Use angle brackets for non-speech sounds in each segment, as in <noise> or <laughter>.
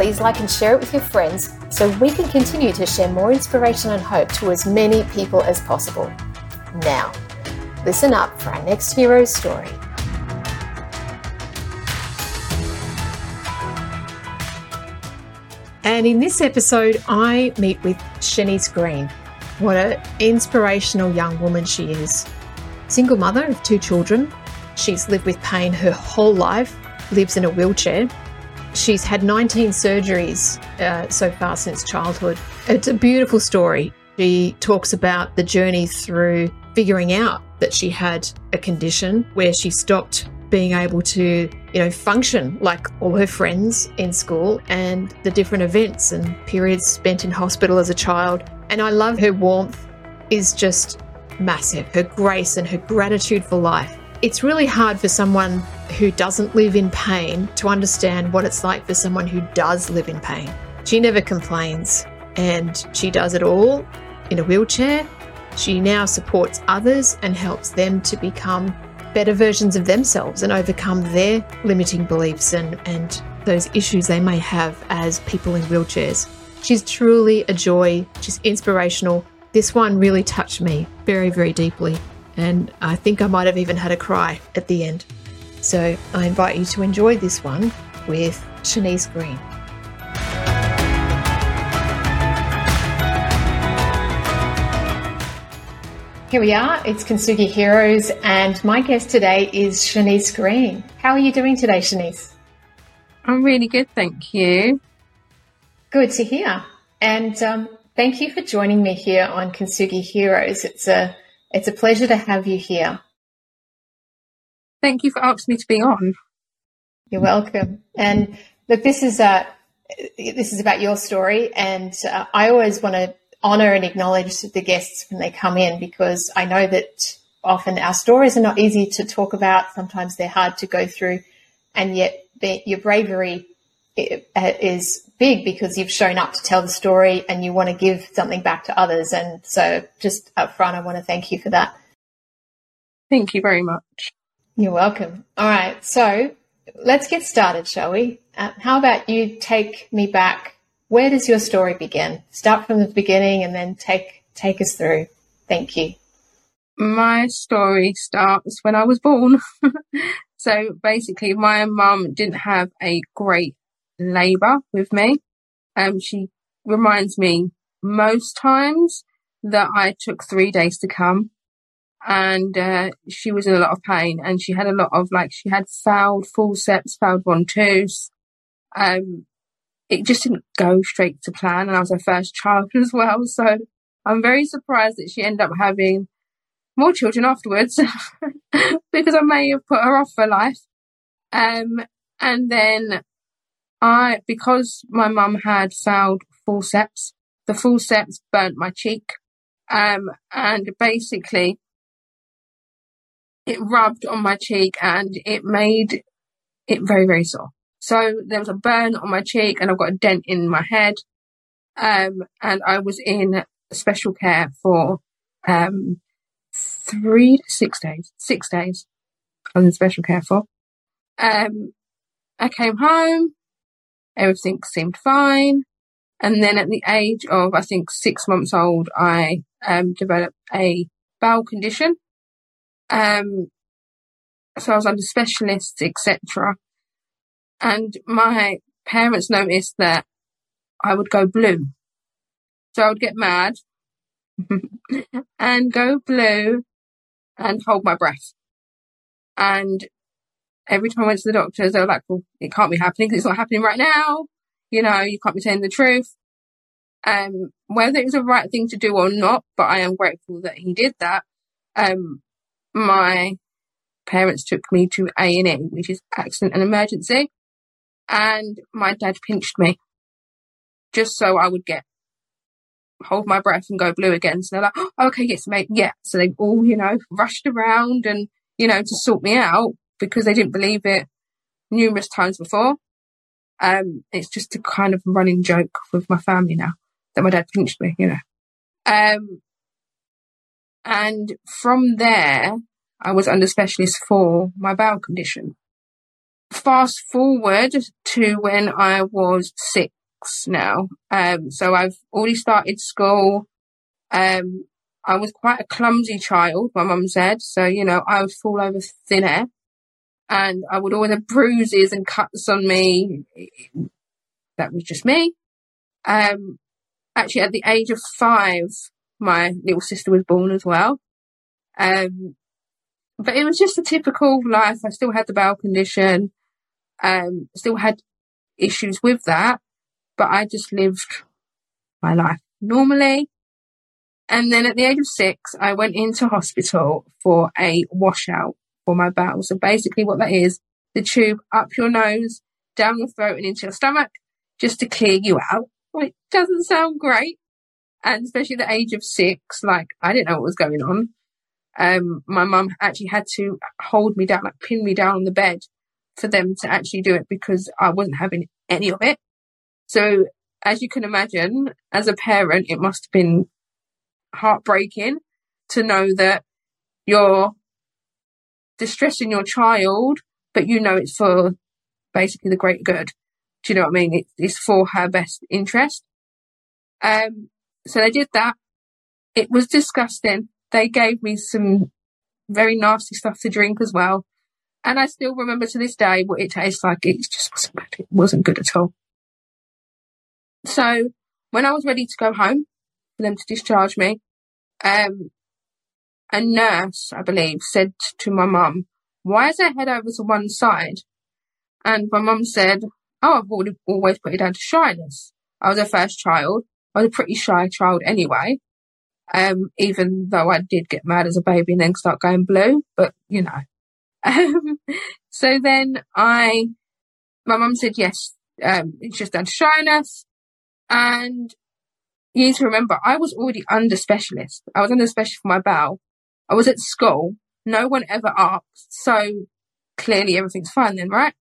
please like and share it with your friends so we can continue to share more inspiration and hope to as many people as possible. Now, listen up for our next hero story. And in this episode, I meet with Shanice Green. What an inspirational young woman she is. Single mother of two children. She's lived with pain her whole life, lives in a wheelchair, She's had 19 surgeries uh, so far since childhood. It's a beautiful story. She talks about the journey through figuring out that she had a condition where she stopped being able to, you know, function like all her friends in school and the different events and periods spent in hospital as a child. And I love her warmth is just massive. Her grace and her gratitude for life. It's really hard for someone who doesn't live in pain to understand what it's like for someone who does live in pain. She never complains and she does it all in a wheelchair. She now supports others and helps them to become better versions of themselves and overcome their limiting beliefs and, and those issues they may have as people in wheelchairs. She's truly a joy. She's inspirational. This one really touched me very, very deeply. And I think I might have even had a cry at the end. So I invite you to enjoy this one with Shanice Green. Here we are, it's Kintsugi Heroes, and my guest today is Shanice Green. How are you doing today, Shanice? I'm really good, thank you. Good to hear. And um, thank you for joining me here on Kintsugi Heroes. It's a it's a pleasure to have you here. Thank you for asking me to be on. You're welcome. And look, this is uh, this is about your story, and uh, I always want to honour and acknowledge the guests when they come in because I know that often our stories are not easy to talk about. Sometimes they're hard to go through, and yet your bravery is big because you've shown up to tell the story and you want to give something back to others. And so, just up front, I want to thank you for that. Thank you very much. You're welcome. All right. So let's get started, shall we? Uh, how about you take me back? Where does your story begin? Start from the beginning and then take take us through. Thank you. My story starts when I was born. <laughs> so basically, my mum didn't have a great labour with me. Um, she reminds me most times that I took three days to come and uh, she was in a lot of pain and she had a lot of like she had failed forceps, failed ventouses. Um, it just didn't go straight to plan, and I was her first <laughs> child as well. So I'm very surprised that she ended up having more children afterwards <laughs> because I may have put her off for life. Um, and then I, because my mum had failed forceps, the forceps burnt my cheek. Um, and basically it rubbed on my cheek and it made it very, very sore. So there was a burn on my cheek and I've got a dent in my head. Um, and I was in special care for, um, three to six days, six days I was in special care for. Um, I came home, everything seemed fine. And then at the age of, I think, six months old, I um, developed a bowel condition. Um, so I was under specialists, etc. And my parents noticed that I would go blue. So I would get mad <laughs> and go blue and hold my breath. And every time I went to the doctors, they were like, well, it can't be happening because it's not happening right now. You know, you can't be telling the truth. Um, whether it was the right thing to do or not, but I am grateful that he did that. Um, my parents took me to A&E, which is accident and emergency. And my dad pinched me just so I would get hold my breath and go blue again. So they're like, oh, okay, yes, mate, yeah. So they all, you know, rushed around and, you know, to sort me out because they didn't believe it numerous times before. Um, it's just a kind of running joke with my family now that my dad pinched me, you know. Um, and from there, I was under specialist for my bowel condition. Fast forward to when I was six now. Um, so I've already started school. Um, I was quite a clumsy child, my mum said. So, you know, I would fall over thin air and I would always have bruises and cuts on me. That was just me. Um, actually, at the age of five, my little sister was born as well. Um, but it was just a typical life. I still had the bowel condition, um, still had issues with that, but I just lived my life normally. And then at the age of six, I went into hospital for a washout for my bowel. So basically what that is, the tube up your nose, down your throat and into your stomach just to clear you out. It doesn't sound great. And especially the age of six, like I didn't know what was going on. Um, my mum actually had to hold me down, like pin me down on the bed for them to actually do it because I wasn't having any of it. So as you can imagine, as a parent, it must have been heartbreaking to know that you're distressing your child, but you know it's for basically the great good. Do you know what I mean? It, it's for her best interest. Um, so they did that. It was disgusting. They gave me some very nasty stuff to drink as well. And I still remember to this day what it tastes like. It just wasn't good. It wasn't good at all. So when I was ready to go home for them to discharge me, um, a nurse, I believe, said to my mum, why is her head over to one side? And my mum said, oh, I've already, always put it down to shyness. I was her first child. I was a pretty shy child anyway. Um, even though I did get mad as a baby and then start going blue, but you know. Um, so then I, my mum said, yes, um, it's just down to shyness. And you need to remember, I was already under specialist. I was under specialist for my bowel. I was at school. No one ever asked. So clearly everything's fine then, right?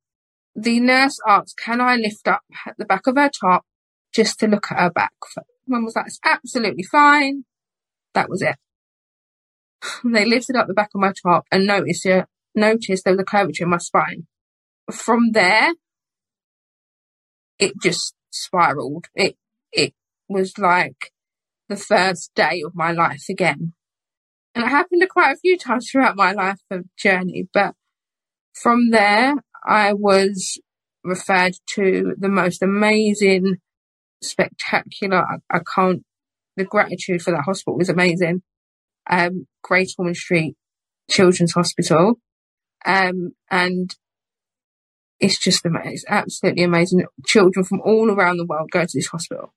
The nurse asked, can I lift up the back of her top just to look at her back? Mum was like, it's absolutely fine. That was it. <laughs> they lifted up the back of my top and noticed, uh, noticed there was a curvature in my spine. From there, it just spiraled. It, it was like the first day of my life again. And it happened quite a few times throughout my life of journey. But from there, I was referred to the most amazing, spectacular, I, I can't, the gratitude for that hospital was amazing. Um, Great Ormond Street Children's Hospital. Um, and it's just amazing. It's absolutely amazing. Children from all around the world go to this hospital.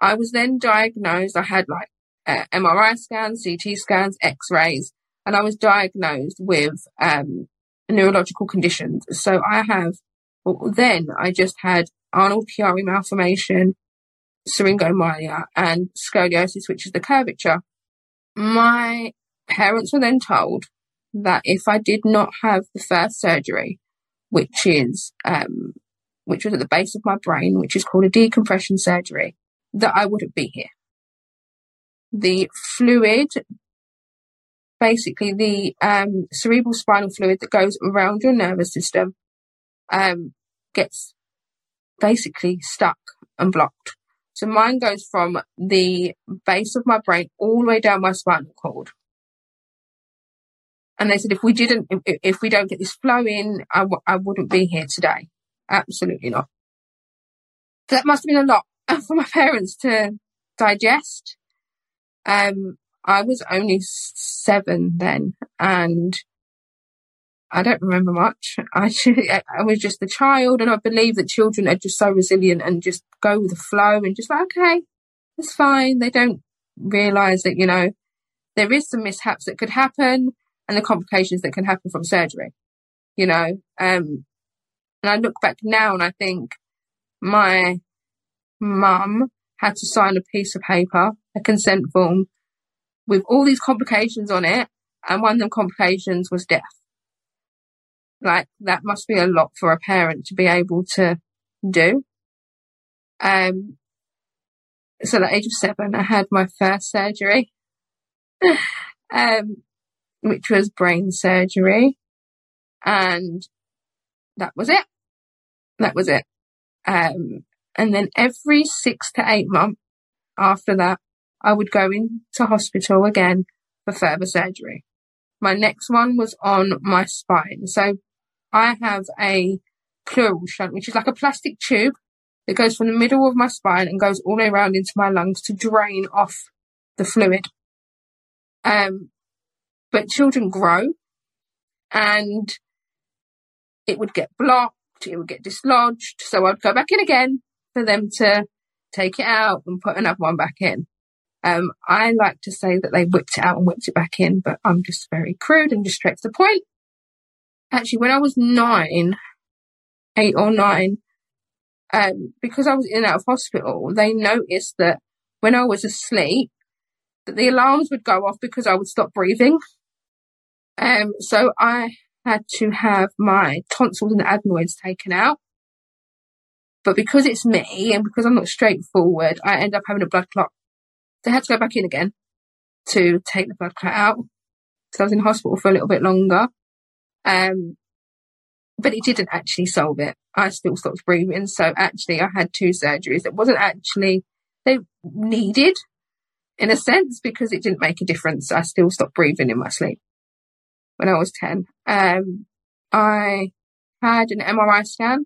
I was then diagnosed. I had like uh, MRI scans, CT scans, X-rays, and I was diagnosed with um, neurological conditions. So I have. Well, then I just had Arnold-Chiari malformation, syringomyelia, and scoliosis, which is the curvature. My parents were then told that if I did not have the first surgery, which is um, which was at the base of my brain, which is called a decompression surgery, that I wouldn't be here. The fluid, basically the um, cerebral spinal fluid that goes around your nervous system, um, gets basically stuck and blocked. So mine goes from the base of my brain all the way down my spinal cord. And they said, if we didn't, if, if we don't get this flow in, I w- I wouldn't be here today. Absolutely not. That must have been a lot <laughs> for my parents to digest. Um, I was only seven then and I don't remember much. <laughs> I, I was just a child and I believe that children are just so resilient and just go with the flow and just like, okay, it's fine. They don't realize that, you know, there is some mishaps that could happen and the complications that can happen from surgery, you know. Um, and I look back now and I think my mum had to sign a piece of paper, a consent form, with all these complications on it, and one of them complications was death. Like that must be a lot for a parent to be able to do. Um, so at the age of seven, I had my first surgery, <laughs> um, which was brain surgery. And that was it. That was it. Um, and then every six to eight months after that, I would go into hospital again for further surgery. My next one was on my spine. So I have a pleural shunt, which is like a plastic tube that goes from the middle of my spine and goes all the way around into my lungs to drain off the fluid. Um, but children grow and it would get blocked, it would get dislodged. So I'd go back in again for them to take it out and put another one back in. Um, I like to say that they whipped it out and whipped it back in, but I'm just very crude and just straight to the point. Actually, when I was nine, eight or nine, um, because I was in and out of hospital, they noticed that when I was asleep, that the alarms would go off because I would stop breathing. Um, so I had to have my tonsils and adenoids taken out. But because it's me and because I'm not straightforward, I end up having a blood clot. They had to go back in again to take the blood clot out. So I was in hospital for a little bit longer. Um, but it didn't actually solve it. I still stopped breathing. So actually I had two surgeries. It wasn't actually, they needed in a sense because it didn't make a difference. I still stopped breathing in my sleep when I was 10. Um, I had an MRI scan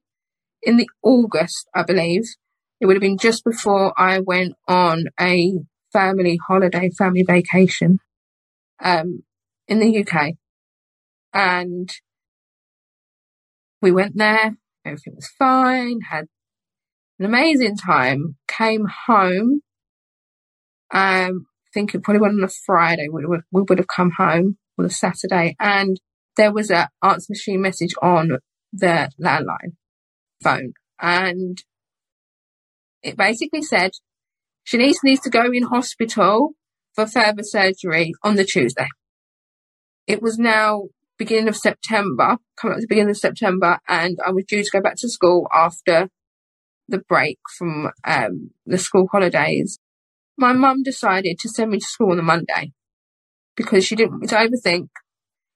in the August, I believe. It would have been just before I went on a family holiday, family vacation, um, in the UK. And we went there, everything was fine, had an amazing time, came home. Um, I think it probably went on a Friday. We would, we would have come home on a Saturday and there was an answer machine message on the landline phone and it basically said Shanice needs to go in hospital for further surgery on the Tuesday. It was now beginning of September, coming up to the beginning of September, and I was due to go back to school after the break from um, the school holidays. My mum decided to send me to school on the Monday because she didn't want me to overthink.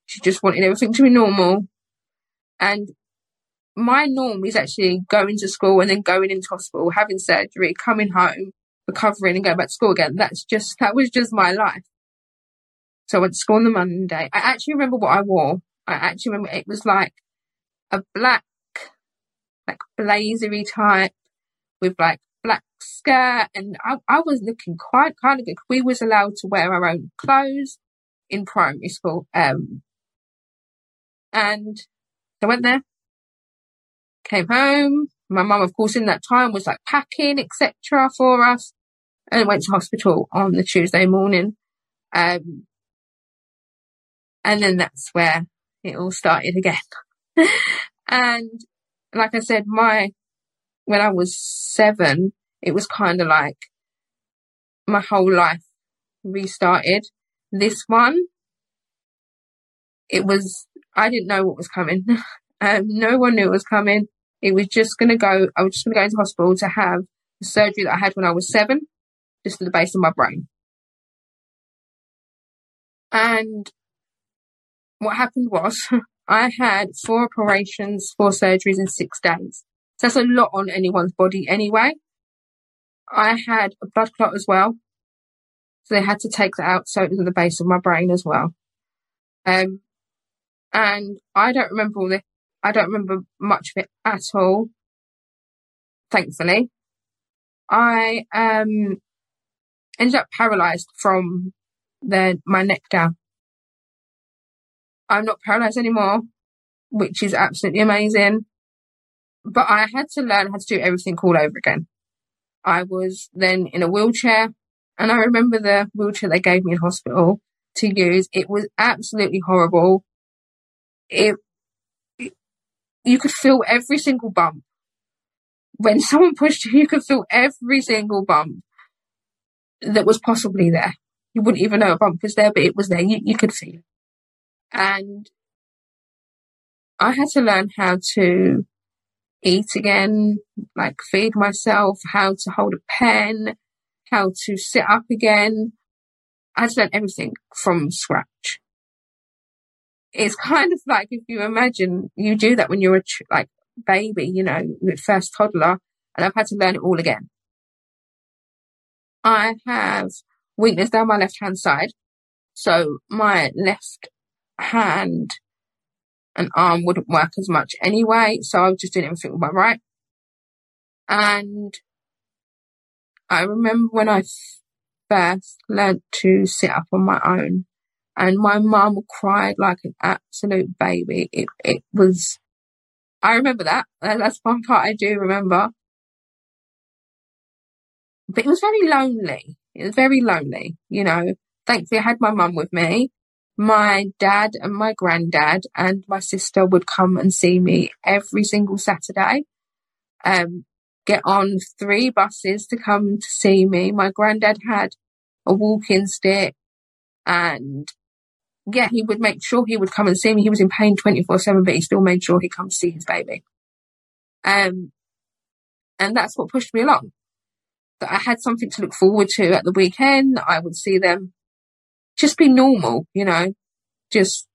She just wanted everything to be normal. And my norm is actually going to school and then going into hospital, having surgery, coming home, recovering and going back to school again. That's just, that was just my life. So I went to school on the Monday. I actually remember what I wore. I actually remember it was like a black, like blazery type with like black skirt. And I, I was looking quite kind of good. We was allowed to wear our own clothes in primary school. Um, and I went there, came home. My mum, of course, in that time was like packing, etc. for us and went to hospital on the Tuesday morning. Um, and then that's where it all started again. <laughs> and like I said, my, when I was seven, it was kind of like my whole life restarted. This one, it was, I didn't know what was coming. <laughs> um, no one knew it was coming. It was just going to go, I was just going to go into hospital to have the surgery that I had when I was seven, just to the base of my brain. And what happened was <laughs> I had four operations, four surgeries in six days. So that's a lot on anyone's body anyway. I had a blood clot as well. So they had to take that out so it was at the base of my brain as well. Um, and I don't remember all this. I don't remember much of it at all. Thankfully, I um ended up paralyzed from the my neck down. I'm not paralyzed anymore, which is absolutely amazing. But I had to learn how to do everything all over again. I was then in a wheelchair and I remember the wheelchair they gave me in hospital to use. It was absolutely horrible. It, it you could feel every single bump. When <laughs> someone pushed you, you could feel every single bump. That was possibly there. You wouldn't even know a bump was there, but it was there. You, you could feel it. And I had to learn how to eat again, like feed myself, how to hold a pen, how to sit up again. I had to learn everything from scratch. It's kind of like if you imagine you do that when you're a like baby, you know, first toddler, and I've had to learn it all again. I have weakness down my left hand side. So my left hand and arm wouldn't work as much anyway. So I was just doing everything with my right. And I remember when I first learned to sit up on my own and my mum cried like an absolute baby. It, it was, I remember that. That's one part I do remember. But it was very lonely. It was very lonely, you know. Thankfully I had my mum with me my dad and my granddad and my sister would come and see me every single Saturday. Um, get on three buses to come to see me. My granddad had a walking stick and yeah, he would make sure he would come and see me. He was in pain 24 seven, but he still made sure he'd come to see his baby. Um, and that's what pushed me along. That I had something to look forward to at the weekend. I would see them just be normal, you know, just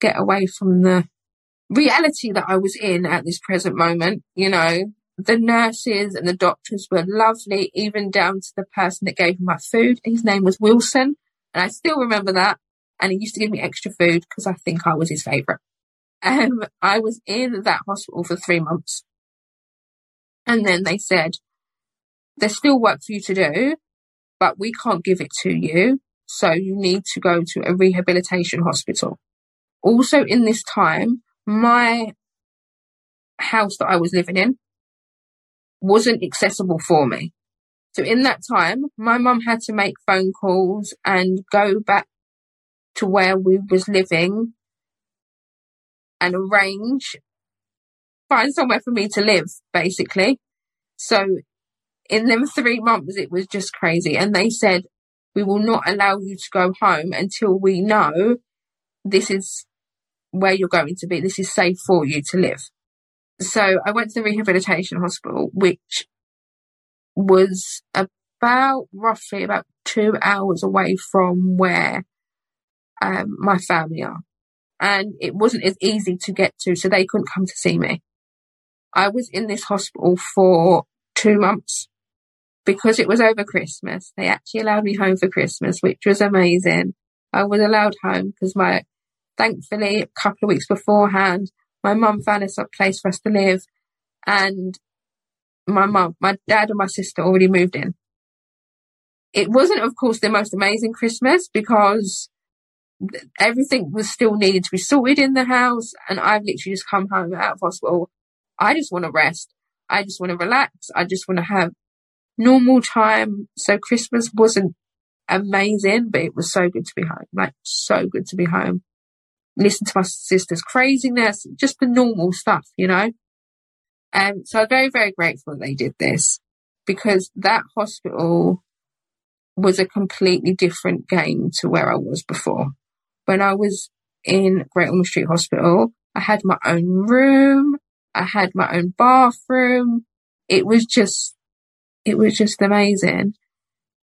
get away from the reality that I was in at this present moment, you know. The nurses and the doctors were lovely, even down to the person that gave me my food. His name was Wilson, and I still remember that. And he used to give me extra food because I think I was his favourite. Um, I was in that hospital for three months. And then they said, there's still work for you to do, but we can't give it to you. So you need to go to a rehabilitation hospital. Also in this time, my house that I was living in wasn't accessible for me. So in that time, my mum had to make phone calls and go back to where we was living and arrange, find somewhere for me to live, basically. So in them three months, it was just crazy. And they said, we will not allow you to go home until we know this is where you're going to be. This is safe for you to live. So I went to the rehabilitation hospital, which was about roughly about two hours away from where um, my family are. And it wasn't as easy to get to, so they couldn't come to see me. I was in this hospital for two months because it was over Christmas, they actually allowed me home for Christmas, which was amazing. I was allowed home because my, thankfully, a couple of weeks beforehand, my mum found us a place for us to live and my mum, my dad and my sister already moved in. It wasn't, of course, the most amazing Christmas because everything was still needed to be sorted in the house and I've literally just come home out of hospital. I just want to rest. I just want to relax. I just want to have normal time. So Christmas wasn't amazing, but it was so good to be home. Like so good to be home. Listen to my sister's craziness, just the normal stuff, you know? And so I'm very, very grateful they did this because that hospital was a completely different game to where I was before. When I was in Great Ormond Street Hospital, I had my own room. I had my own bathroom. It was just it was just amazing.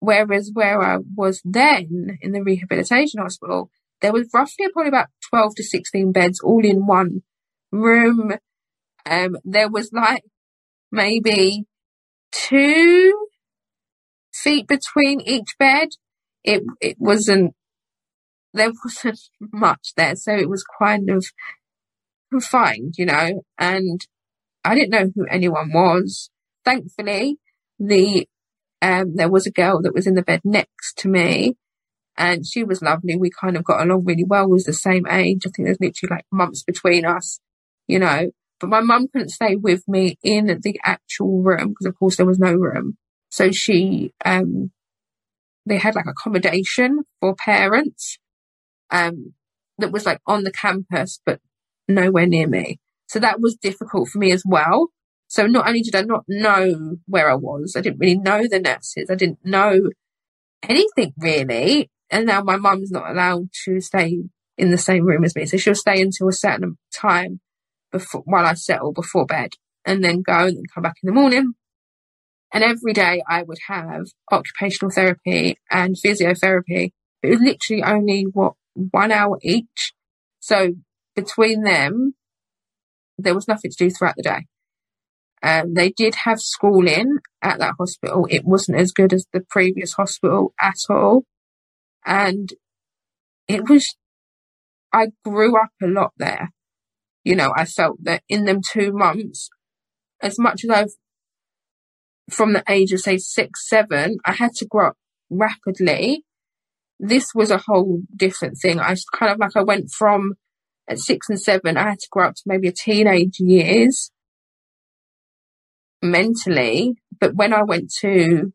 Whereas where I was then in the rehabilitation hospital, there was roughly probably about 12 to 16 beds all in one room. Um, there was like maybe two feet between each bed. It, it wasn't, there wasn't <laughs> much there. So it was kind of confined, you know, and I didn't know who anyone was. Thankfully, the um, there was a girl that was in the bed next to me and she was lovely. We kind of got along really well. We was the same age. I think there's literally like months between us, you know. But my mum couldn't stay with me in the actual room because, of course, there was no room. So she, um, they had like accommodation for parents, um, that was like on the campus, but nowhere near me. So that was difficult for me as well. So not only did I not know where I was, I didn't really know the nurses. I didn't know anything really. And now my mum's not allowed to stay in the same room as me. So she'll stay until a certain time before, while I settle before bed and then go and then come back in the morning. And every day I would have occupational therapy and physiotherapy. It was literally only what one hour each. So between them, there was nothing to do throughout the day. Um, they did have schooling at that hospital. It wasn't as good as the previous hospital at all. And it was, I grew up a lot there. You know, I felt that in them two months, as much as I've, from the age of say six, seven, I had to grow up rapidly. This was a whole different thing. I kind of like, I went from at six and seven, I had to grow up to maybe a teenage years mentally. But when I went to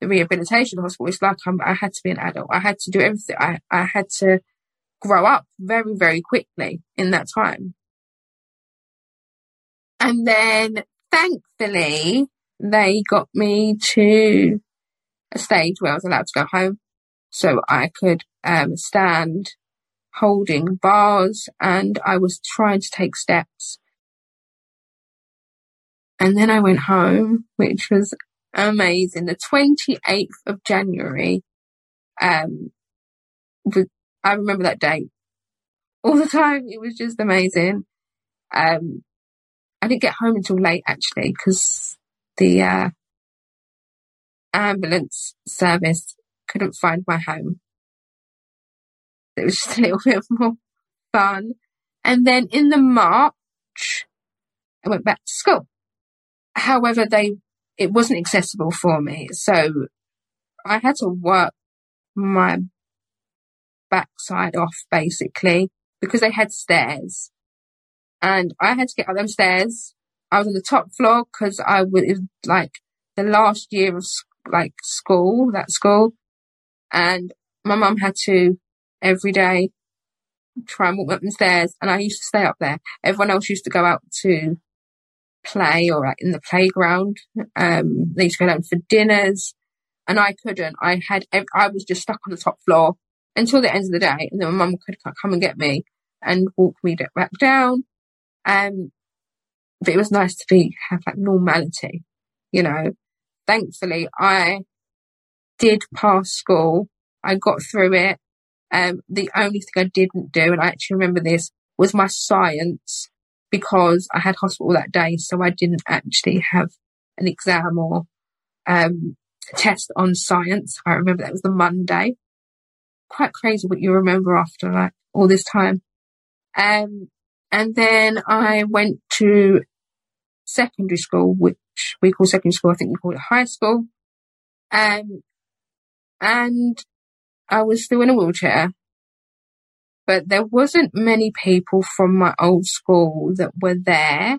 the rehabilitation hospital, it's like I'm, i had to be an adult. I had to do everything. I, I had to grow up very, very quickly in that time. And then thankfully, they got me to a stage where I was allowed to go home. So I could um, stand holding bars and I was trying to take steps. And then I went home, which was amazing. The 28th of January, um, I remember that date all the time. It was just amazing. Um, I didn't get home until late actually because the, uh, ambulance service couldn't find my home. It was just a little <laughs> bit more fun. And then in the March, I went back to school. However, they, it wasn't accessible for me. So I had to work my backside off basically because they had stairs and I had to get up them stairs. I was on the top floor because I was, like the last year of like school, that school. And my mum had to every day try and walk up the stairs and I used to stay up there. Everyone else used to go out to play or in the playground. Um, they used to go down for dinners and I couldn't. I had, I was just stuck on the top floor until the end of the day and then my mum could come and get me and walk me back down. Um, but it was nice to be, have like normality, you know. Thankfully, I did pass school. I got through it. Um, the only thing I didn't do, and I actually remember this, was my science because I had hospital that day. So I didn't actually have an exam or, um, test on science. I remember that was the Monday. Quite crazy what you remember after like all this time. Um, and then I went to secondary school, which we call secondary school. I think you call it high school. Um, and I was still in a wheelchair, but there wasn't many people from my old school that were there.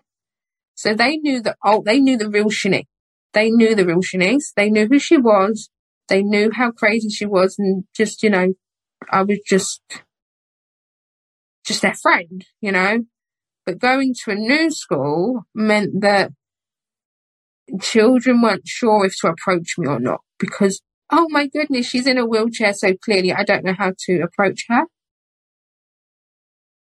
So they knew that, oh, they knew the real Shani. They knew the real Shanice. They knew who she was. They knew how crazy she was. And just, you know, I was just, just their friend, you know. But going to a new school meant that children weren't sure if to approach me or not because oh my goodness, she's in a wheelchair, so clearly I don't know how to approach her.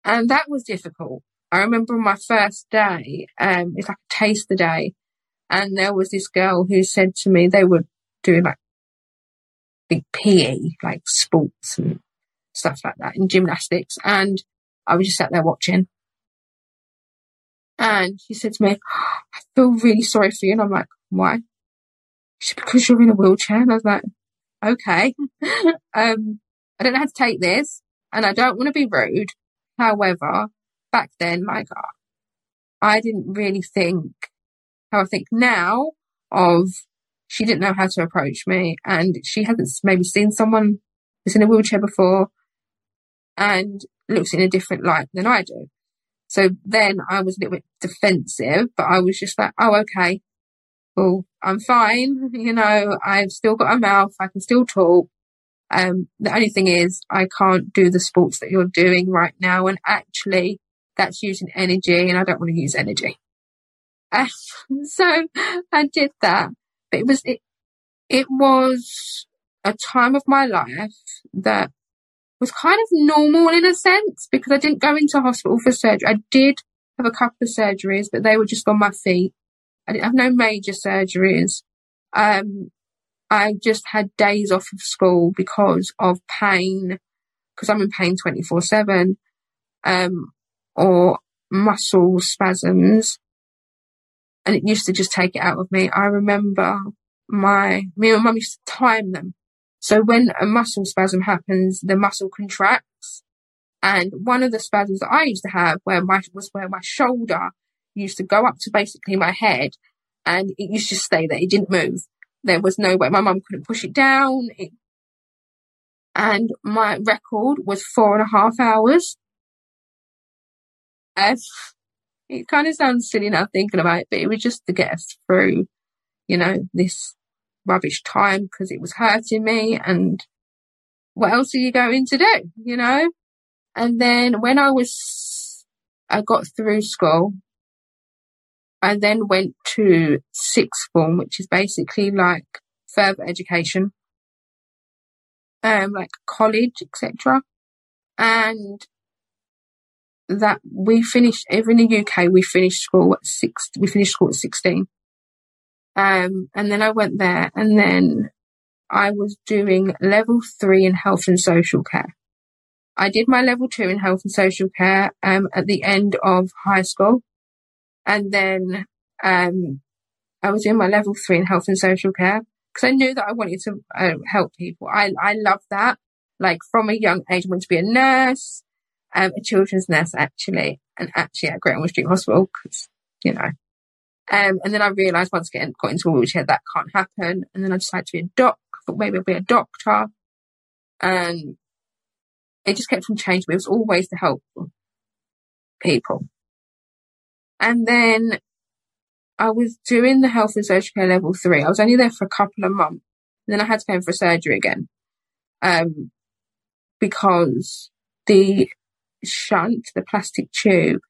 And that was difficult. I remember my first day, um, it's like a the day, and there was this girl who said to me they were doing like big PE, like sports and stuff like that, and gymnastics, and I was just sat there watching. And she said to me, I feel really sorry for you. And I'm like, why? She said, because you're in a wheelchair. And I was like, okay. <laughs> um, I don't know how to take this and I don't want to be rude. However, back then, like, uh, I didn't really think how I think now of she didn't know how to approach me and she hasn't maybe seen someone who's in a wheelchair before and looks in a different light than I do. So then I was a little bit defensive, but I was just like, oh, okay, well, I'm fine. <laughs> You know, I've still got a mouth. I can still talk. Um, the only thing is I can't do the sports that you're doing right now. And actually that's using energy and I don't want to use energy. Uh, <laughs> so I did that, but it was, it, it was a time of my life that was kind of normal in a sense because I didn't go into hospital for surgery. I did have a couple of surgeries, but they were just on my feet. I didn't have no major surgeries. Um, I just had days off of school because of pain, because I'm in pain 24 seven, um, or muscle spasms. And it used to just take it out of me. I remember my, me and my mum used to time them. So when a muscle spasm happens, the muscle contracts. And one of the spasms that I used to have where my, was where my shoulder used to go up to basically my head and it used to stay there. It didn't move. There was no way. My mum couldn't push it down. It, and my record was four and a half hours. Uh, it kind of sounds silly now thinking about it, but it was just to get us through, you know, this rubbish time because it was hurting me. And what else are you going to do, you know? And then when I was, I got through school, I then went to sixth form, which is basically like further education, um, like college, etc. And that we finished, even in the UK, we finished school at six, we finished school at 16. Um, and then I went there and then I was doing level three in health and social care. I did my level two in health and social care, um, at the end of high school. And then, um, I was in my level three in health and social care because I knew that I wanted to uh, help people. I, I love that. Like from a young age, I wanted to be a nurse, um, a children's nurse actually, and actually at Great Ormond Street Hospital because, you know, um, and then I realised once again, got into a wheelchair, that can't happen. And then I decided to be a doc. Thought maybe I'll be a doctor. And it just kept on changing. It was always to help people. And then I was doing the health and social care level three. I was only there for a couple of months. And then I had to go in for surgery again. Um, because the shunt, the plastic tube,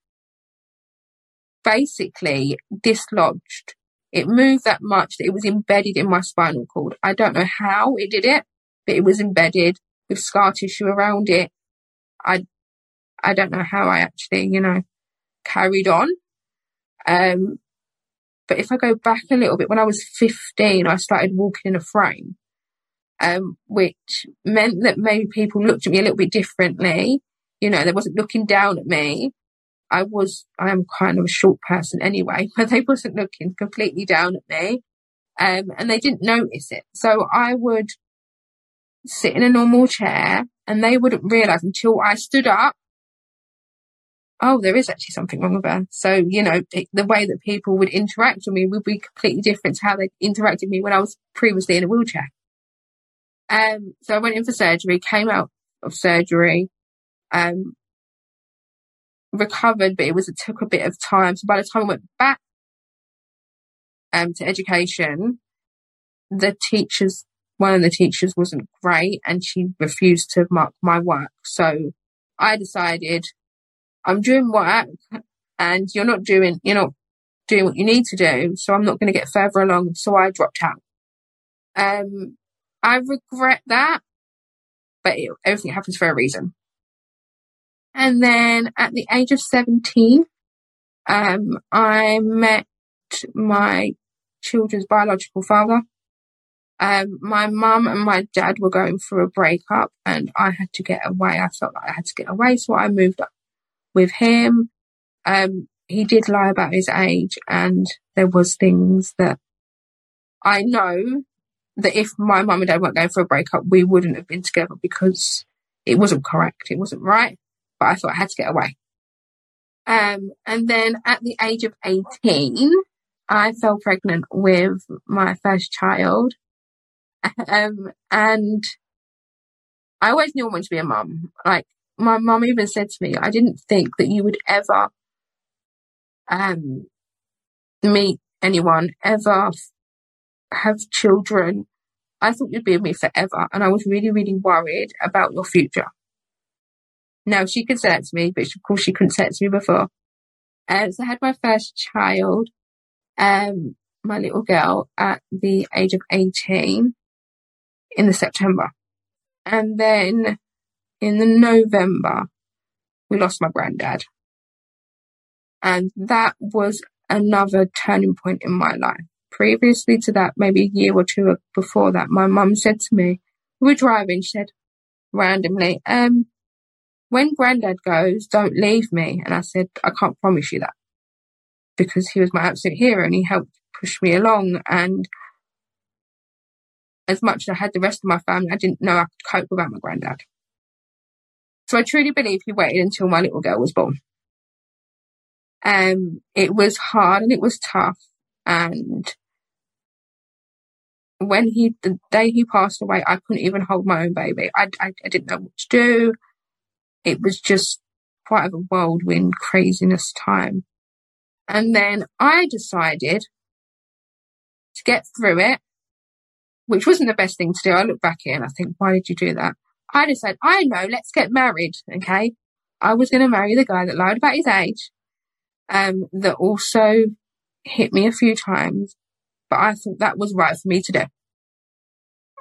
basically dislodged. It moved that much that it was embedded in my spinal cord. I don't know how it did it, but it was embedded with scar tissue around it. I, I don't know how I actually, you know, carried on. Um, but if I go back a little bit, when I was 15, I started walking in a frame, um, which meant that maybe people looked at me a little bit differently. You know, they wasn't looking down at me. I was, I am kind of a short person anyway, <laughs> but they wasn't looking completely down at me. Um, and they didn't notice it. So I would sit in a normal chair and they wouldn't realize until I stood up. Oh, there is actually something wrong with her. So, you know, it, the way that people would interact with me would be completely different to how they interacted with me when I was previously in a wheelchair. Um, so I went in for surgery, came out of surgery, um, recovered, but it was, it took a bit of time. So by the time I went back, um, to education, the teachers, one of the teachers wasn't great and she refused to mark my work. So I decided I'm doing work and you're not doing, you're not doing what you need to do. So I'm not going to get further along. So I dropped out. Um, I regret that, but it, everything happens for a reason. And then at the age of 17, um, I met my children's biological father. Um, my mum and my dad were going through a breakup and I had to get away. I felt like I had to get away. So I moved up with him. Um, he did lie about his age and there was things that I know that if my mum and dad weren't going for a breakup, we wouldn't have been together because it wasn't correct. It wasn't right but I thought I had to get away. Um, and then at the age of 18, I fell pregnant with my first child. <laughs> Um, and I always knew I wanted to be a mum. Like my mum even said to me, I didn't think that you would ever, um, meet anyone, ever have children. I thought you'd be with me forever. And I was really, really worried about your future. Now she could say it to me, but of course she couldn't say it to me before. Um, so I had my first child, um, my little girl at the age of 18. in the September. And then in the November, we lost my granddad. And that was another turning point in my life. Previously to that, maybe a year or two before that, my mum said to me, we were driving, she said randomly, um, when granddad goes, don't leave me. And I said, I can't promise you that because he was my absolute hero and he helped push me along. And as much as I had the rest of my family, I didn't know I could cope without my granddad. So I truly believe he waited until my little girl was born. Um, it was hard and it was tough. And when he, the day he passed away, I couldn't even hold my own baby. I, I, I didn't know what to do. It was just quite a whirlwind craziness time. And then I decided to get through it, which wasn't the best thing to do. I look back here and I think, why did you do that? I decided, I know, let's get married. Okay. I was going to marry the guy that lied about his age, um, that also hit me a few times, but I thought that was right for me to do.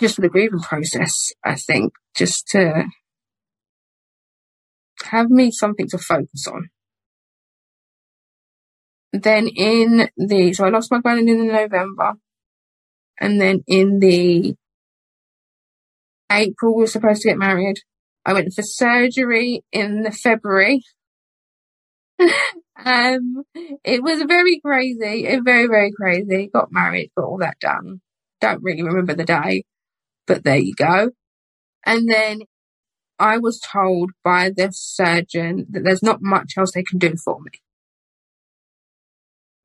Just for the grieving process, I think, just to have me something to focus on. Then in the, so I lost my granddad in November. And then in the April, we were supposed to get married. I went for surgery in the February. <laughs> um, it was very crazy, very, very crazy. Got married, got all that done. Don't really remember the day, but there you go. And then I was told by the surgeon that there's not much else they can do for me.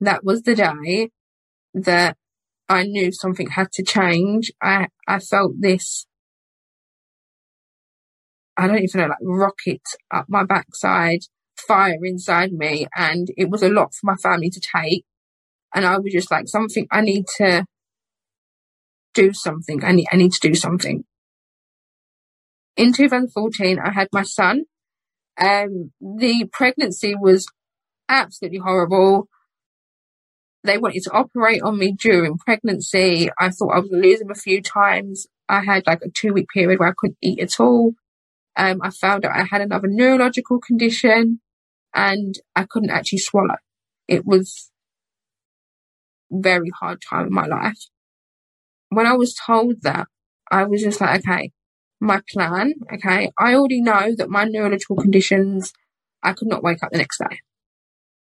That was the day that I knew something had to change. I, I felt this, I don't even know, like rockets up my backside, fire inside me. And it was a lot for my family to take. And I was just like, something, I need to do something. I need, I need to do something in 2014, I had my son. Um, the pregnancy was absolutely horrible. They wanted to operate on me during pregnancy. I thought I was him a few times. I had like a two week period where I couldn't eat at all. Um, I found out I had another neurological condition and I couldn't actually swallow. It was very hard time in my life. When I was told that, I was just like, okay, my plan. Okay. I already know that my neurological conditions, I could not wake up the next day.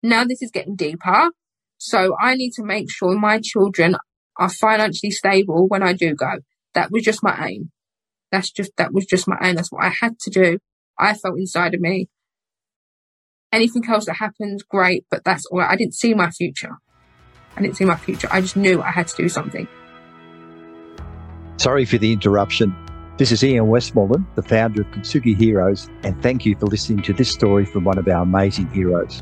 Now this is getting deeper. So I need to make sure my children are financially stable when I do go. That was just my aim. That's just, that was just my own. That's what I had to do. I felt inside of me. Anything else that happens, great, but that's all. I didn't see my future. I didn't see my future. I just knew I had to do something. Sorry for the interruption. This is Ian Westmoreland, the founder of Kintsugi Heroes, and thank you for listening to this story from one of our amazing heroes.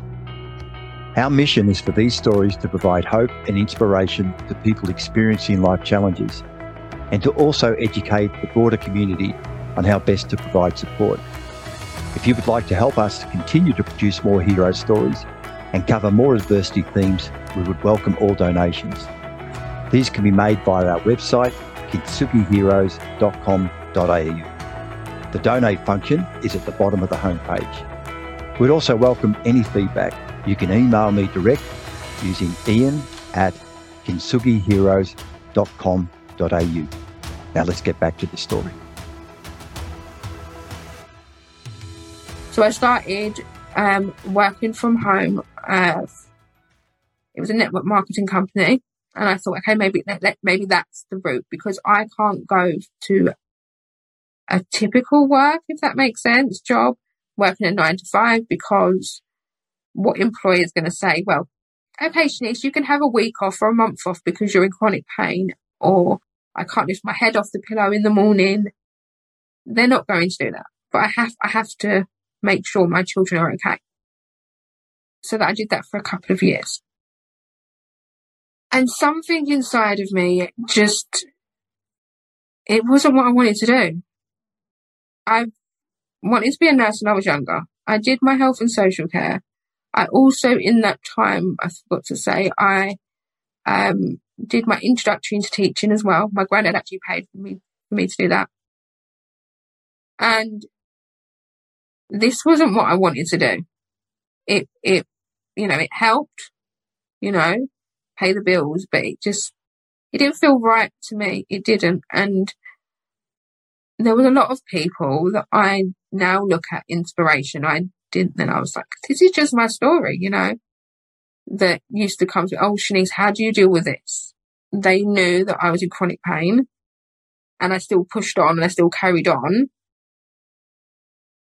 Our mission is for these stories to provide hope and inspiration to people experiencing life challenges and to also educate the broader community on how best to provide support. If you would like to help us to continue to produce more hero stories and cover more adversity themes, we would welcome all donations. These can be made via our website, kintsugiheroes.com the donate function is at the bottom of the homepage. We'd also welcome any feedback. You can email me direct using ian at kintsugiheroes.com.au. Now let's get back to the story. So I started um, working from home. Uh, it was a network marketing company, and I thought, okay, maybe maybe that's the route because I can't go to a typical work, if that makes sense, job, working a nine to five, because what employer is going to say, well, okay, Shanice, you can have a week off or a month off because you're in chronic pain, or I can't lift my head off the pillow in the morning. They're not going to do that. But I have, I have to make sure my children are okay. So that I did that for a couple of years. And something inside of me just, it wasn't what I wanted to do. I wanted to be a nurse when I was younger. I did my health and social care. I also, in that time, I forgot to say, I um, did my introductory into teaching as well. My granddad actually paid for me for me to do that. And this wasn't what I wanted to do. It, it, you know, it helped, you know, pay the bills, but it just, it didn't feel right to me. It didn't. And there was a lot of people that I now look at inspiration. I didn't then. I was like, this is just my story, you know, that used to come to, me, oh, Shanice, how do you deal with this? They knew that I was in chronic pain and I still pushed on and I still carried on.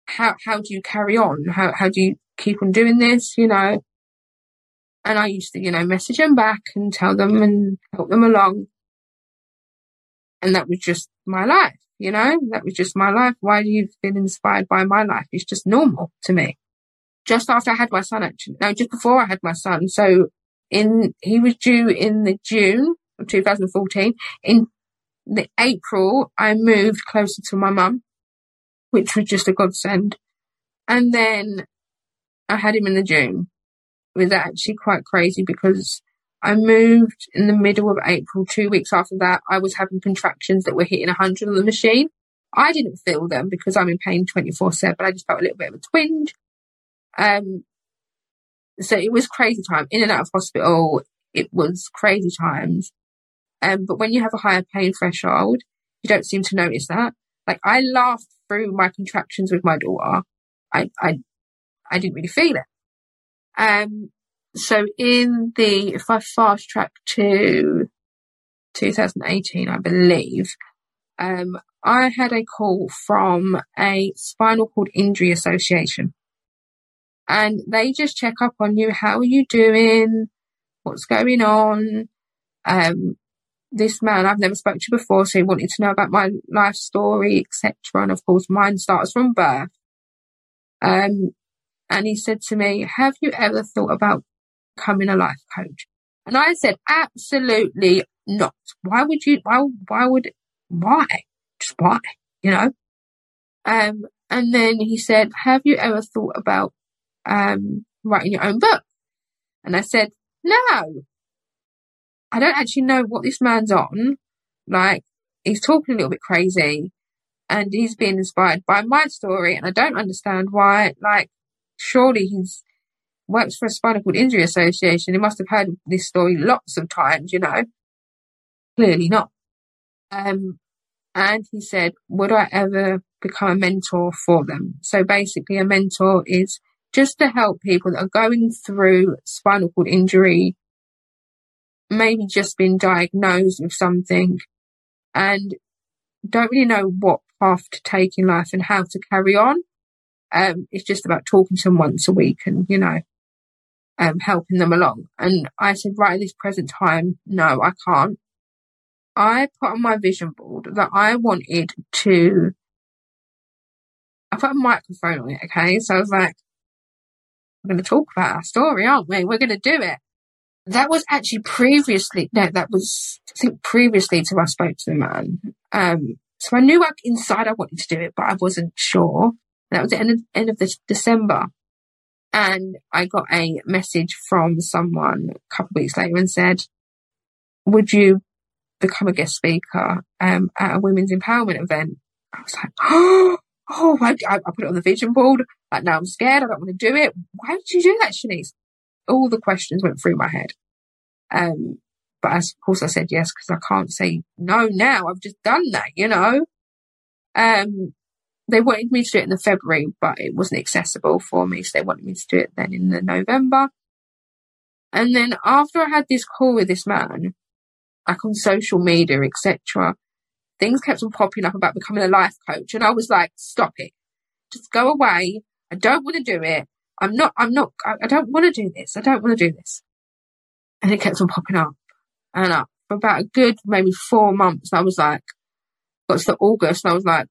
How, how do you carry on? How, how do you keep on doing this? You know, and I used to, you know, message them back and tell them and help them along. And that was just my life. You know, that was just my life. Why do you feel inspired by my life? It's just normal to me. Just after I had my son, actually, no, just before I had my son. So in, he was due in the June of 2014. In the April, I moved closer to my mum, which was just a godsend. And then I had him in the June. It was actually quite crazy because I moved in the middle of April. Two weeks after that, I was having contractions that were hitting 100 on the machine. I didn't feel them because I'm in pain 24 7. but I just felt a little bit of a twinge. Um, so it was crazy time in and out of hospital. It was crazy times. Um, but when you have a higher pain threshold, you don't seem to notice that. Like I laughed through my contractions with my daughter. I, I, I didn't really feel it. Um, so in the, if I fast track to 2018, I believe, um, I had a call from a spinal cord injury association and they just check up on you. How are you doing? What's going on? Um, this man I've never spoke to before, so he wanted to know about my life story, etc. And of course, mine starts from birth. Um, and he said to me, "Have you ever thought about becoming a life coach? And I said, absolutely not. Why would you, why, why would, why? Just why, you know? Um, and then he said, have you ever thought about, um, writing your own book? And I said, no, I don't actually know what this man's on. Like, he's talking a little bit crazy and he's being inspired by my story. And I don't understand why, like, surely he's works for a spinal cord injury association. He must have heard this story lots of times, you know. Clearly not. Um, and he said, would I ever become a mentor for them? So basically a mentor is just to help people that are going through spinal cord injury, maybe just been diagnosed with something and don't really know what path to take in life and how to carry on. Um, it's just about talking to them once a week and, you know, um, helping them along. And I said, right at this present time, no, I can't. I put on my vision board that I wanted to, I put a microphone on it, okay? So I was like, we're going to talk about our story, aren't we? We're going to do it. That was actually previously, no, that was, I think previously to I spoke to the man. Um, so I knew inside I wanted to do it, but I wasn't sure. That was the end of, end of this December. And I got a message from someone a couple of weeks later and said, would you become a guest speaker um, at a women's empowerment event? I was like, <gasps> oh, oh I, I, put it on the vision board. Like, now I'm scared. I don't want to do it. Why did you do that, Shanice? All the questions went through my head. Um, but as, of course I said yes, because I can't say no now. I've just done that, you know? Um, they wanted me to do it in the February, but it wasn't accessible for me. So they wanted me to do it then in the November. And then after I had this call with this man, like on social media, etc., things kept on popping up about becoming a life coach. And I was like, stop it. Just go away. I don't want to do it. I'm not, I'm not, I, don't want to do this. I don't want to do this. And it kept on popping up and up for about a good maybe four months. I was like, got to August and I was like,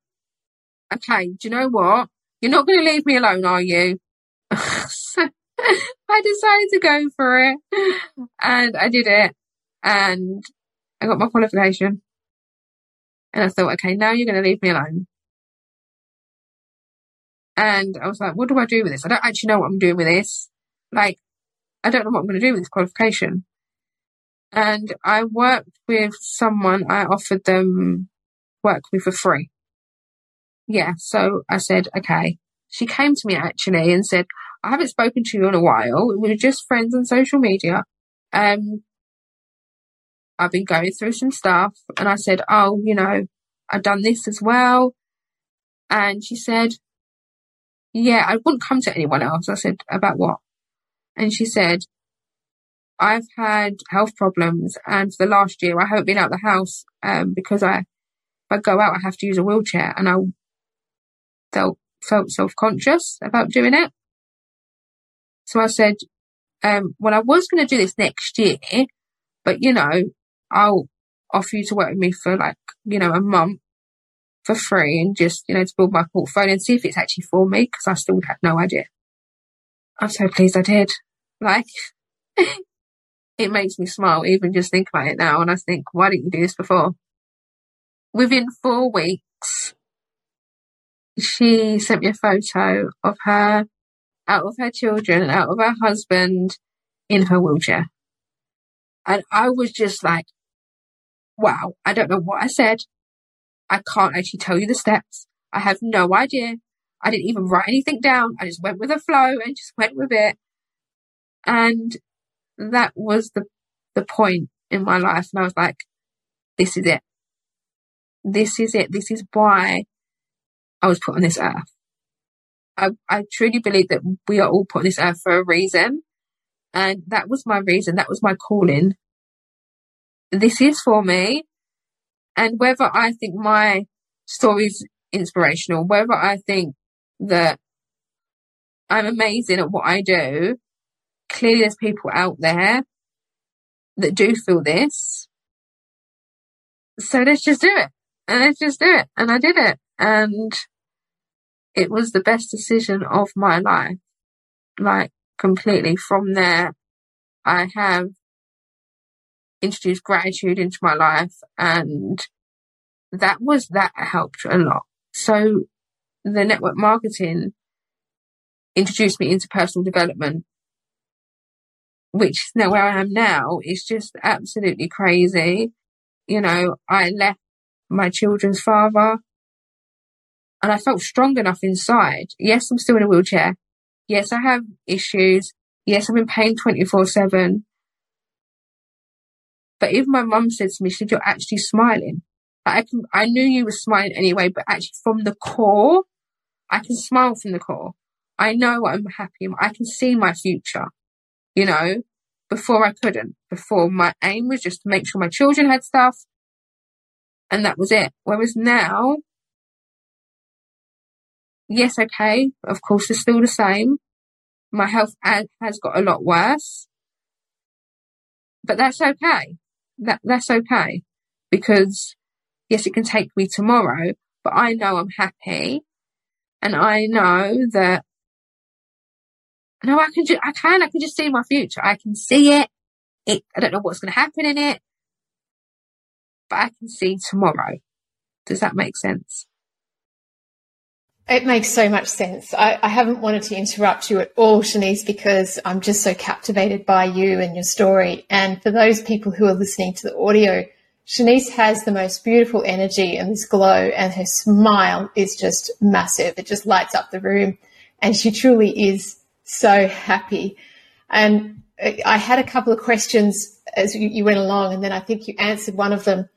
okay, do you know what? You're not going to leave me alone, are you? so <laughs> I decided to go for it and I did it and I got my qualification. And I thought, okay, now you're going to leave me alone. And I was like, what do I do with this? I don't actually know what I'm doing with this. Like, I don't know what I'm going to do with this qualification. And I worked with someone, I offered them work with for free. Yeah. So I said, okay. She came to me actually and said, I haven't spoken to you in a while. We were just friends on social media. Um, I've been going through some stuff and I said, Oh, you know, I've done this as well. And she said, Yeah, I wouldn't come to anyone else. I said, About what? And she said, I've had health problems and for the last year I haven't been out of the house um, because I, if I go out, I have to use a wheelchair and I felt, felt self-conscious about doing it. So I said, um, well, I was going to do this next year, but you know, I'll offer you to work with me for like, you know, a month for free and just, you know, to build my portfolio and see if it's actually for me because I still had no idea. I'm so pleased I did. Like, <laughs> it makes me smile even just think about it now. And I think, why didn't you do this before? Within four weeks, she sent me a photo of her out of her children, out of her husband in her wheelchair. And I was just like, wow, I don't know what I said. I can't actually tell you the steps. I have no idea. I didn't even write anything down. I just went with the flow and just went with it. And that was the, the point in my life. And I was like, this is it. This is it. This is why I was put on this earth. I, I truly believe that we are all put on this earth for a reason. And that was my reason. That was my calling. This is for me. And whether I think my story is inspirational, whether I think that I'm amazing at what I do, clearly there's people out there that do feel this. So let's just do it. And let's just do it. And I did it. And it was the best decision of my life. Like completely from there, I have introduced gratitude into my life and that was, that helped a lot. So the network marketing introduced me into personal development, which now where I am now is just absolutely crazy. You know, I left my children's father and I felt strong enough inside. Yes, I'm still in a wheelchair. Yes, I have issues. Yes, I'm in pain 24 7. But even my mum said to me, she said, You're actually smiling. I can, I knew you were smiling anyway, but actually from the core, I can smile from the core. I know I'm happy. I can see my future. You know, before I couldn't. Before my aim was just to make sure my children had stuff. And that was it. Whereas now, yes, okay, of course, it's still the same. My health has got a lot worse, but that's okay. That that's okay because yes, it can take me tomorrow, but I know I'm happy, and I know that no, I can. Ju- I can. I can just see my future. I can see it. It. I don't know what's going to happen in it, but I can see tomorrow. Does that make sense? It makes so much sense. I, I, haven't wanted to interrupt you at all, Shanice, because I'm just so captivated by you and your story. And for those people who are listening to the audio, Shanice has the most beautiful energy and this glow, and her smile is just massive. It just lights up the room, and she truly is so happy. And I had a couple of questions as you, you went along, and then I think you answered one of them.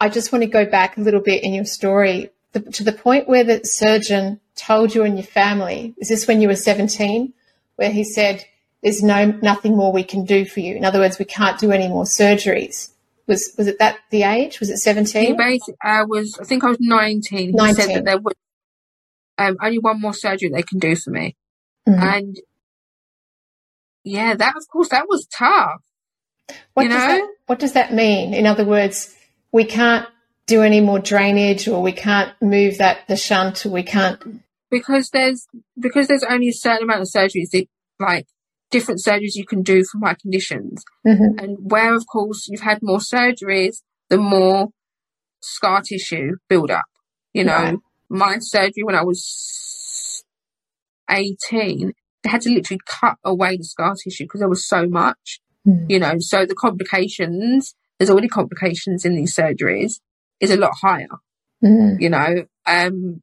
I just want to go back a little bit in your story the, to the point where the surgeon told you and your family, is this when you were 17, where he said, there's no, nothing more we can do for you. In other words, we can't do any more surgeries. Was, was it that the age? Was it 17? I was, I think I was 19. 19. He said that there was um, only one more surgery they can do for me. Mm-hmm. And yeah, that of course, that was tough. What you does know? That, what does that mean? In other words, we can't do any more drainage or we can't move that the shunt or we can't because there's because there's only a certain amount of surgeries that like different surgeries you can do for my conditions mm-hmm. and where of course you've had more surgeries the more scar tissue build up you know right. my surgery when i was 18 they had to literally cut away the scar tissue because there was so much mm-hmm. you know so the complications there's already complications in these surgeries is a lot higher. Mm. you know. Um,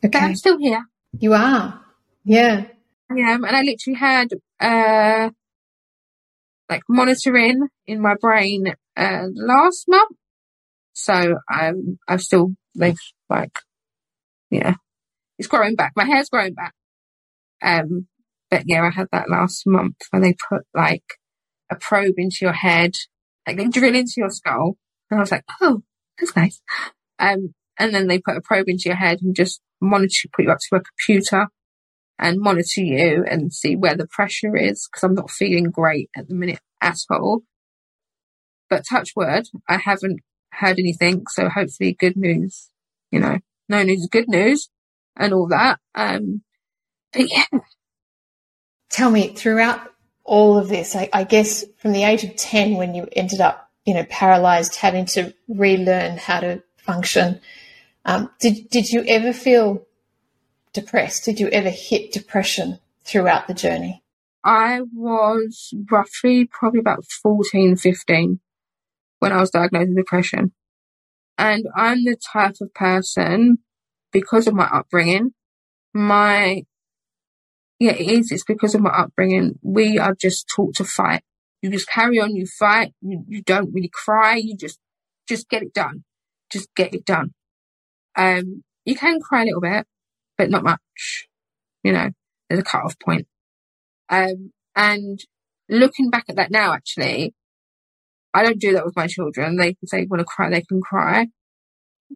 but Okay. I'm still here. You are. Yeah. I am, and I literally had uh like monitoring in my brain uh last month. So I'm I've still like yeah. It's growing back. My hair's growing back. Um but yeah, I had that last month where they put like a probe into your head, like they drill into your skull. And I was like, Oh, that's nice. Um and then they put a probe into your head and just monitor put you up to a computer and monitor you and see where the pressure is because I'm not feeling great at the minute at all. But touch word, I haven't heard anything, so hopefully good news. You know, no news is good news and all that. Um, but yeah, Tell me, throughout all of this, I, I guess from the age of 10, when you ended up, you know, paralyzed, having to relearn how to function, um, did, did you ever feel depressed? Did you ever hit depression throughout the journey? I was roughly probably about 14, 15 when I was diagnosed with depression. And I'm the type of person, because of my upbringing, my, yeah, it is, it's because of my upbringing. We are just taught to fight. You just carry on, you fight, you, you don't really cry, you just, just get it done. Just get it done. Um, you can cry a little bit, but not much. You know, there's a cut off point. Um, and looking back at that now, actually, I don't do that with my children. They can say want to cry, they can cry.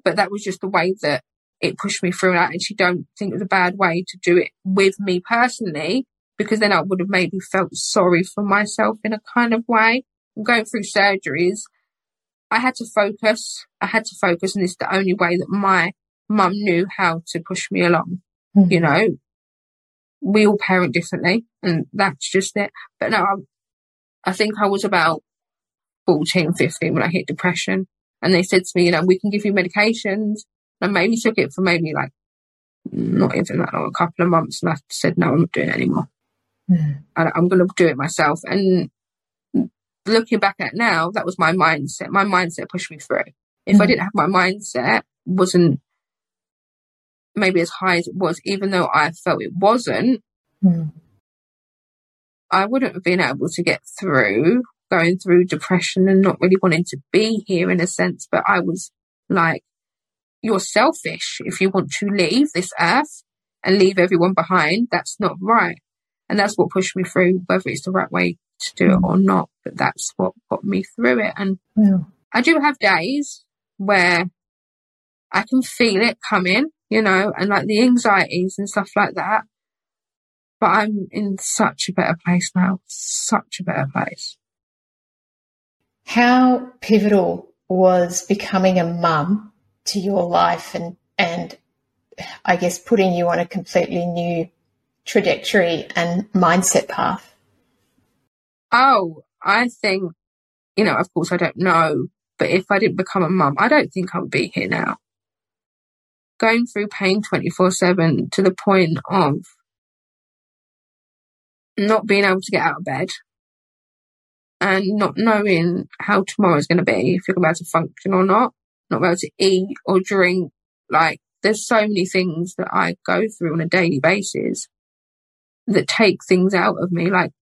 But that was just the way that it pushed me through. And I actually don't think it was a bad way to do it with me personally, because then I would have maybe felt sorry for myself in a kind of way. Going through surgeries, I had to focus. I had to focus, and it's the only way that my mum knew how to push me along. Mhm. You know, we all parent differently, and that's just it. But no, I, I think I was about 14, 15 when I hit depression. And they said to me, you know, we can give you medications. I maybe took it for maybe like not even that long, a couple of months. And I said, no, I'm not doing it anymore. Mm. I, I'm going to do it myself. And looking back at now, that was my mindset. My mindset pushed me through. If I Mhm. didn't have my mindset, wasn't maybe as high as it was, even though I felt it wasn't, Mm. I wouldn't have been able to get through going through depression and not really wanting to be here in a sense. But I was like, you're selfish if you want to leave this earth and leave everyone behind. That's not right. And that's what pushed me through, whether it's the right way to do it or mm. not. But that's what got me through it. And Wow. I do have days where I can feel it coming, you know, and like the anxieties and stuff like that. But I'm in such a better place now, such a better place. How pivotal was becoming a mum to your life and, and I guess putting you on a completely new trajectory and mindset path? Oh, I think, you know, of course I don't know, but if I didn't become a mum, I don't think I would be here now. Going through pain 24 7 to the point of not being able to get out of bed and not knowing how tomorrow's going to be, if you're going to function or not, not able to eat or drink. Like, there's so many things that I go through on a daily basis that take things out of me. Like,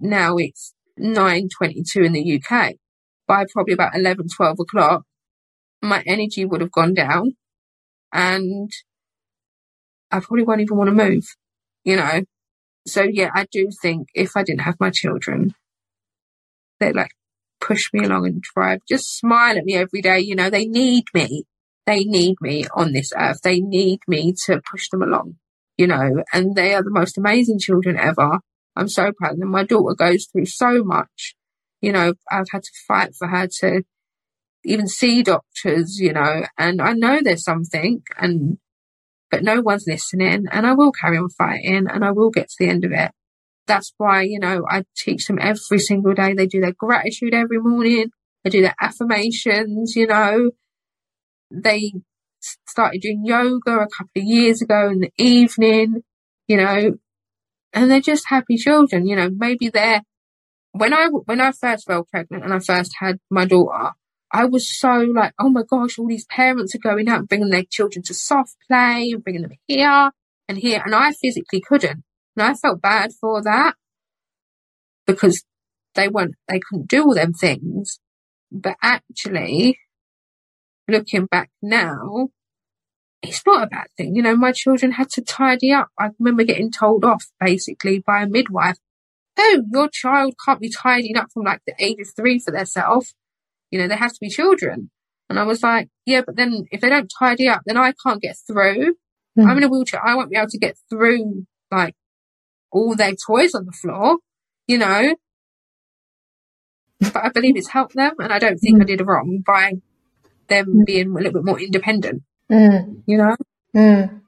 now it's 9.22 in the UK. By probably about 11, 12 o'clock, my energy would have gone down and I probably won't even want to move, you know? So yeah, I do think if I didn't have my children, they'd like push me along and drive, just smile at me every day. You know, they need me. They need me on this earth. They need me to push them along, you know, and they are the most amazing children ever. I'm so proud of them. My daughter goes through so much. You know, I've had to fight for her to even see doctors, you know, and I know there's something and, but no one's listening and I will carry on fighting and I will get to the end of it. That's why, you know, I teach them every single day. They do their gratitude every morning. They do their affirmations, you know, they started doing yoga a couple of years ago in the evening, you know, and they're just happy children, you know, maybe they're, when I, when I first fell pregnant and I first had my daughter, I was so like, oh my gosh, all these parents are going out and bringing their children to soft play and bringing them here and here. And I physically couldn't. And I felt bad for that because they weren't, they couldn't do all them things. But actually, looking back now, it's not a bad thing. You know, my children had to tidy up. I remember getting told off basically by a midwife. Oh, your child can't be tidying up from like the age of three for themselves. You know, they have to be children. And I was like, yeah, but then if they don't tidy up, then I can't get through. Mm. I'm in a wheelchair. I won't be able to get through like all their toys on the floor, you know. <laughs> But I believe it's helped them. And I don't think mm. I did wrong by them mm. being a little bit more independent, mm. you know. Mm.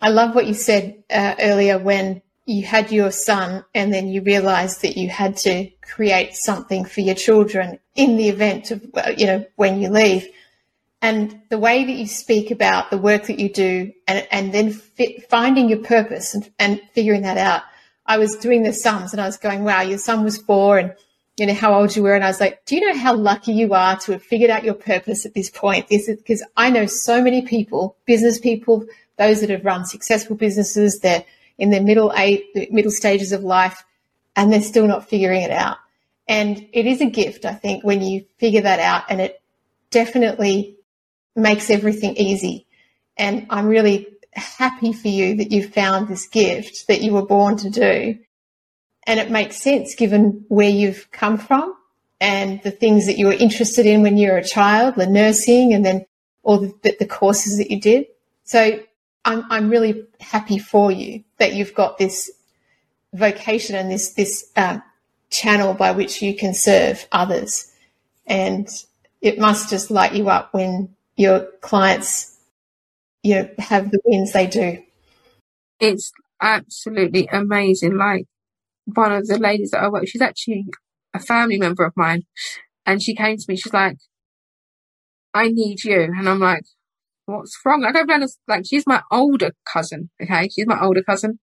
I love what you said uh, earlier when you had your son and then you realized that you had to create something for your children in the event of, you know, when you leave. And the way that you speak about the work that you do and, and then fit, finding your purpose and, and figuring that out. I was doing the sums and I was going, wow, your son was four and you know how old you were and i was like do you know how lucky you are to have figured out your purpose at this point this is because i know so many people business people those that have run successful businesses they're in their middle eight, middle stages of life, and they're still not figuring it out. And it is a gift, I think, when you figure that out, and it definitely makes everything easy. And I'm really happy for you that you found this gift that you were born to do. And it makes sense given where you've come from and the things that you were interested in when you were a child, the nursing, and then all the, the courses that you did. So I'm, I'm really happy for you that you've got this vocation and this, this um, channel by which you can serve others. And it must just light you up when your clients, you know, have the wins they do. It's absolutely amazing. Like one of the ladies that I work, she's actually a family member of mine. And she came to me, she's like, I need you. And I'm like, what's wrong? I've done like she's my older cousin. Okay. She's my older cousin.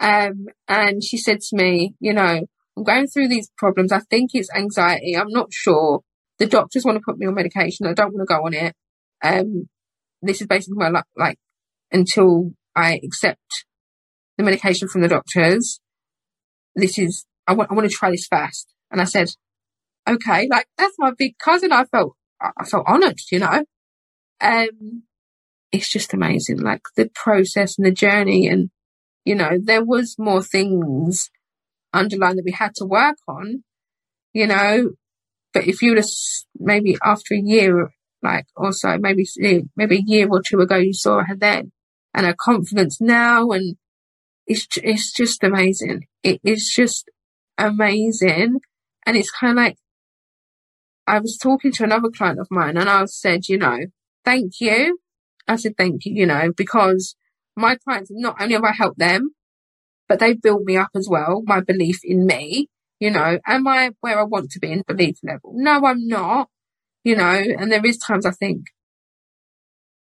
Um, and she said to me, you know, I'm going through these problems. I think it's anxiety. I'm not sure. The doctors want to put me on medication. I don't want to go on it. Um, this is basically my like until I accept the medication from the doctors. This is, I want, I want to try this first. And I said, okay, like that's my big cousin. I felt, I felt honored, you know. Um, it's just amazing, like the process and the journey. And, you know, there was more things underlined that we had to work on, you know, but if you just maybe after a year, like also maybe, maybe a year or two ago, you saw her then and her confidence now. And it's, it's just amazing. It is just amazing. And it's kind of like, I was talking to another client of mine and I said, you know, thank you. I said, thank you, you know, because my clients, not only have I helped them, but they've built me up as well, my belief in me, you know, am I where I want to be in belief level? No, I'm not, you know, and there is times I think,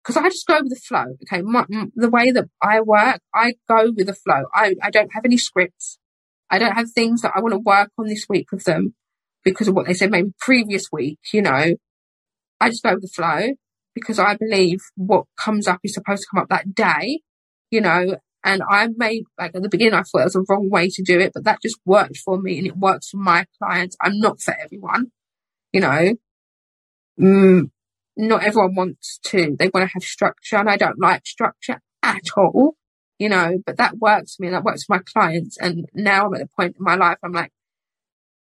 because I just go with the flow. Okay. My, the way that I work, I go with the flow. I, I don't have any scripts. I don't have things that I want to work on this week with them because of what they said maybe previous week, you know. I just go with the flow because I believe what comes up is supposed to come up that day, you know, and I made, like at the beginning, I thought it was a wrong way to do it, but that just worked for me and it works for my clients. I'm not for everyone, you know. Mm, not everyone wants to, they want to have structure and I don't like structure at all, you know, but that works for me and that works for my clients. And now I'm at the point in my life, I'm like,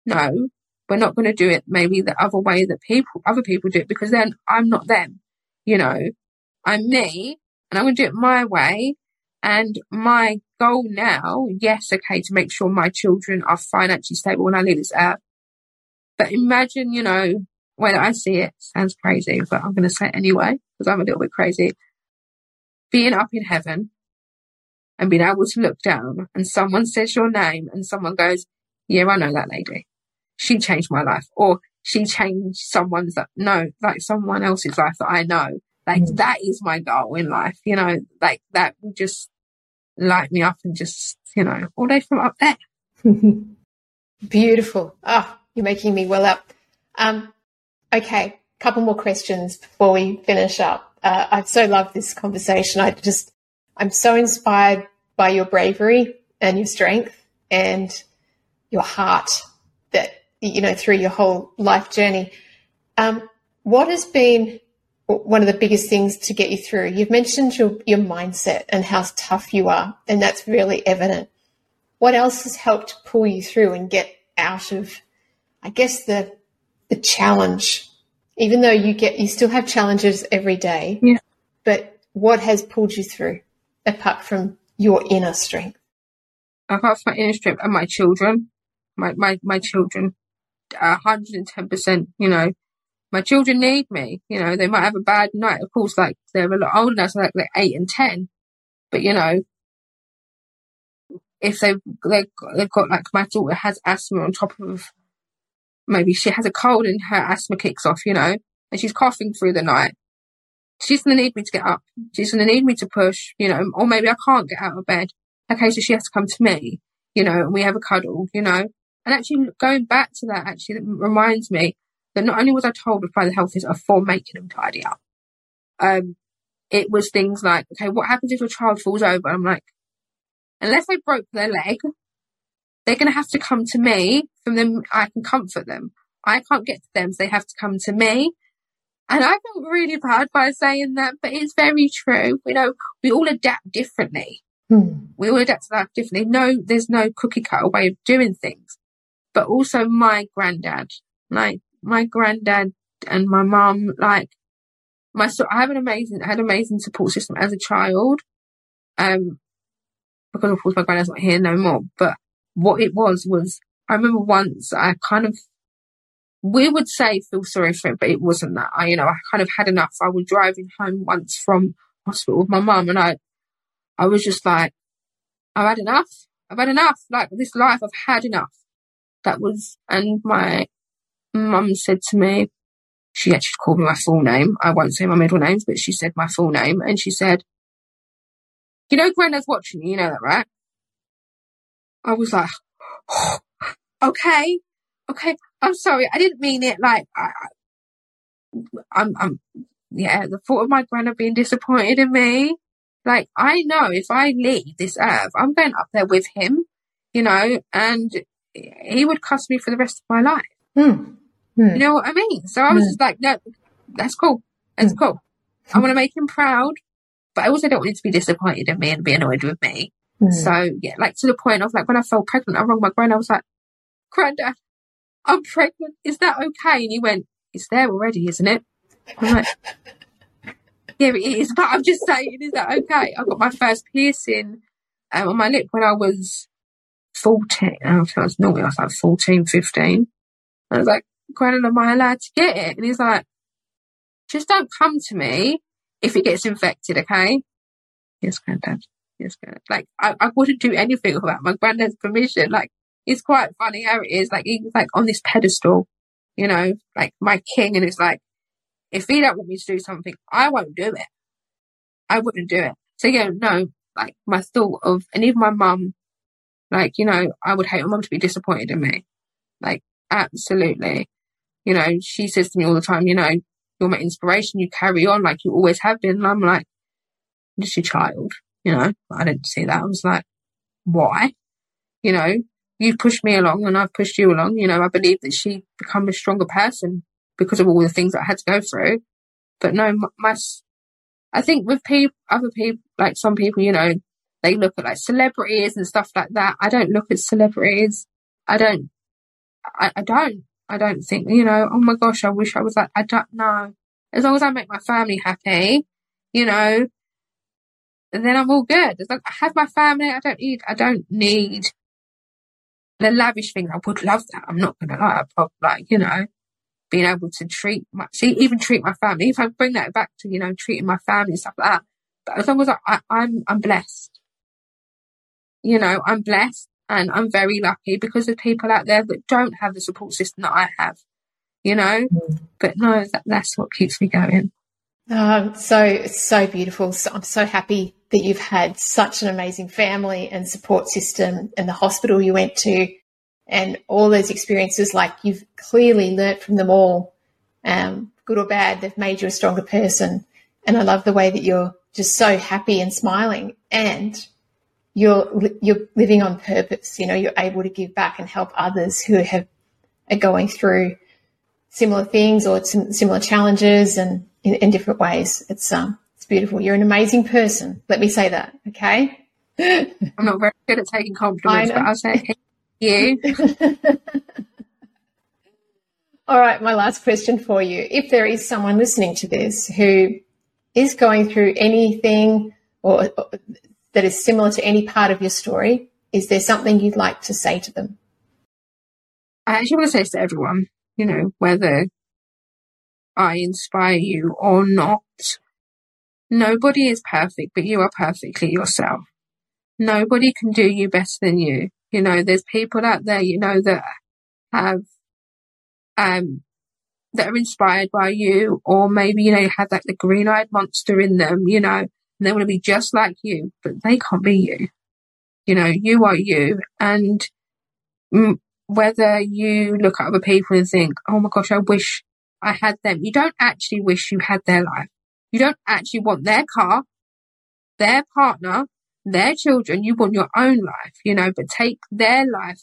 no, we're not going to do it maybe the other way that people, other people do it because then I'm not them you know, I'm me and I'm going to do it my way. And my goal now, yes, okay, to make sure my children are financially stable when I leave this earth. But imagine, you know, when I see it, sounds crazy, but I'm going to say it anyway, because I'm a little bit crazy. Being up in heaven and being able to look down and someone says your name and someone goes, yeah, I know that lady. She changed my life. Or she changed someone's that no, like someone else's life that I know. Like mm. that is my goal in life, you know, like that would just light me up and just, you know, all day from up there. <laughs> Beautiful. Oh, you're making me well up. Um, Okay, couple more questions before we finish up. Uh, I so love this conversation. I just, I'm so inspired by your bravery and your strength and your heart that, you know, through your whole life journey. Um, what has been one of the biggest things to get you through? You've mentioned your, your mindset and how tough you are, and that's really evident. What else has helped pull you through and get out of, I guess, the, the challenge? Even though you get, you still have challenges every day. Yeah. But what has pulled you through apart from your inner strength? Apart from my inner strength and my children, my, my, my children, 110%, you know, my children need me. You know, they might have a bad night. Of course, like they're a lot older now, so like, like eight and 10. But, you know, if they've, they've got, they've got like my daughter has asthma on top of maybe she has a cold and her asthma kicks off, you know, and she's coughing through the night. She's going to need me to get up. She's going to need me to push, you know, or maybe I can't get out of bed. Okay, so she has to come to me, you know, and we have a cuddle, you know. And actually going back to that actually that reminds me that not only was I told by the health visitor for making them tidy up, um, it was things like, okay, what happens if your child falls over? I'm like, unless they broke their leg, they're going to have to come to me. From them, I can comfort them. I can't get to them, so they have to come to me. And I felt really bad by saying that, but it's very true. You know, we all adapt differently. Hmm. We all adapt to life differently. No, there's no cookie cutter way of doing things. But also my granddad, like my granddad and my mum, like my so I have an amazing I had an amazing support system as a child. Um because of course my granddad's not here no more. But what it was was I remember once I kind of we would say feel sorry for it, but it wasn't that. I you know, I kind of had enough. I was driving home once from hospital with my mum and I I was just like, I've had enough. I've had enough. Like this life I've had enough. That was and my mum said to me, she actually called me my full name. I won't say my middle names, but she said my full name. And she said, you know, Granddad's watching you, you know that, right? I was like, oh, <gasps> okay, okay. I'm sorry. I didn't mean it like, I, I'm, I'm, yeah, the thought of my granddad being disappointed in me. Like, I know if I leave this earth, I'm going up there with him, you know, and he would cost me for the rest of my life. Hmm. hmm. You know what I mean? So I was hmm. just like, no, that's cool. That's hmm. cool. I want to make him proud, but I also don't want him to be disappointed in me and be annoyed with me. So yeah, like to the point of like when I felt pregnant, I rang my granddad. I was like, Granddad, I'm pregnant. Is that okay? And he went, It's there already, isn't it? I'm like, <laughs> Yeah, it is. But I'm just saying, is that okay? I got my first piercing um, on my lip when I was 14. I was naughty. I was like 14, 15. I was like, Granddad, am I allowed to get it? And he's like, just don't come to me if it gets infected, okay? Yes, Granddad. Granddad. Like, I, I wouldn't do anything without my granddad's permission. Like, it's quite funny how it is. Like, he's like on this pedestal, you know, like my king. And it's like, if he don't want me to do something, I won't do it. I wouldn't do it. So yeah, no, like my thought of, and even my mum, like, you know, I would hate my mum to be disappointed in me. Like, absolutely. You know, she says to me all the time, you know, you're my inspiration. You carry on like you always have been. And I'm like, just your child, you know, I didn't see that. I was like, why? You know, you pushed me along and I've pushed you along. You know, I believe that she become a stronger person because of all the things I had to go through. But no, my, I think with people, other people, like some people, you know, they look at like celebrities and stuff like that. I don't look at celebrities. I don't, I, I don't. I don't think, you know, oh my gosh, I wish I was like, I don't know. As long as I make my family happy, you know, then I'm all good. As long I have my family, I don't need, I don't need the lavish things. I would love that. I'm not gonna lie. I like, you know, being able to treat my, see, even treat my family. If I bring that back to, you know, treating my family and stuff like that. But as long as I, I I'm, I'm blessed. You know, I'm blessed and I'm very lucky because there's people out there that don't have the support system that I have, you know? Mm. But no, that, that's what keeps me going. Oh, so, so beautiful. So, I'm so happy that you've had such an amazing family and support system and the hospital you went to and all those experiences. Like you've clearly learnt from them all um, good or bad, they've made you a stronger person. And I love the way that you're just so happy and smiling and you're, you're living on purpose. You know, you're able to give back and help others who have, are going through similar things or similar challenges and in, in different ways. It's, um, it's beautiful. You're an amazing person. Let me say that. Okay. <laughs> I'm not very good at taking compliments, but I'll say you. <laughs> All right, my last question for you. If there is someone listening to this who is going through anything or, or that is similar to any part of your story, is there something you'd like to say to them? I actually want to say to everyone, you know, whether I inspire you or not, nobody is perfect, but you are perfectly yourself. Nobody can do you better than you. You know, there's people out there, you know, that have um, that are inspired by you, or maybe, you know, you have like the green eyed monster in them, you know, and they want to be just like you, but they can't be you. You know, you are you. And whether you look at other people and think, oh my gosh, I wish I had them, you don't actually wish you had their life. You don't actually want their car, their partner, their children. You want your own life, you know, but take their life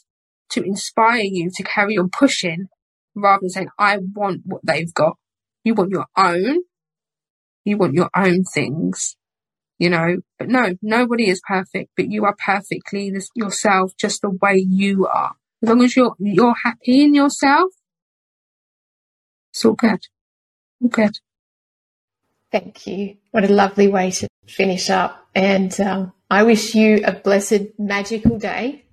to inspire you to carry on pushing rather than saying, I want what they've got. You want your own. You want your own things, you know, but no, nobody is perfect, but you are perfectly yourself just the way you are. As long as you're, you're happy in yourself, it's all good. All good. Thank you. What a lovely way to finish up. And um, I wish you a blessed, magical day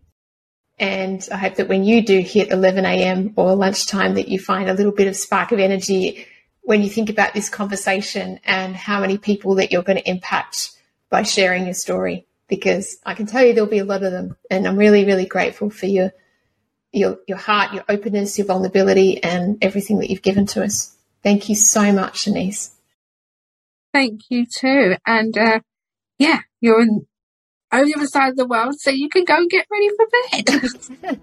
and I hope that when you do hit 11 a.m. or lunchtime, that you find a little bit of spark of energy when you think about this conversation and how many people that you're going to impact by sharing your story. Because I can tell you there'll be a lot of them, and I'm really, really grateful for your your your heart, your openness, your vulnerability, and everything that you've given to us. Thank you so much, Shanice. Thank you too, and uh, yeah, you're on over the other side of the world so you can go and get ready for bed.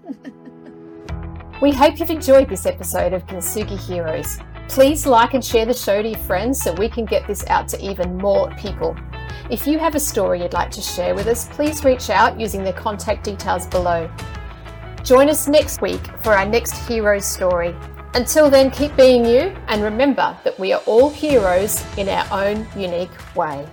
<laughs> we hope you've enjoyed this episode of Kintsugi Heroes. Please like and share the show to your friends so we can get this out to even more people. If you have a story you'd like to share with us, please reach out using the contact details below. Join us next week for our next hero story. Until then, keep being you and remember that we are all heroes in our own unique way.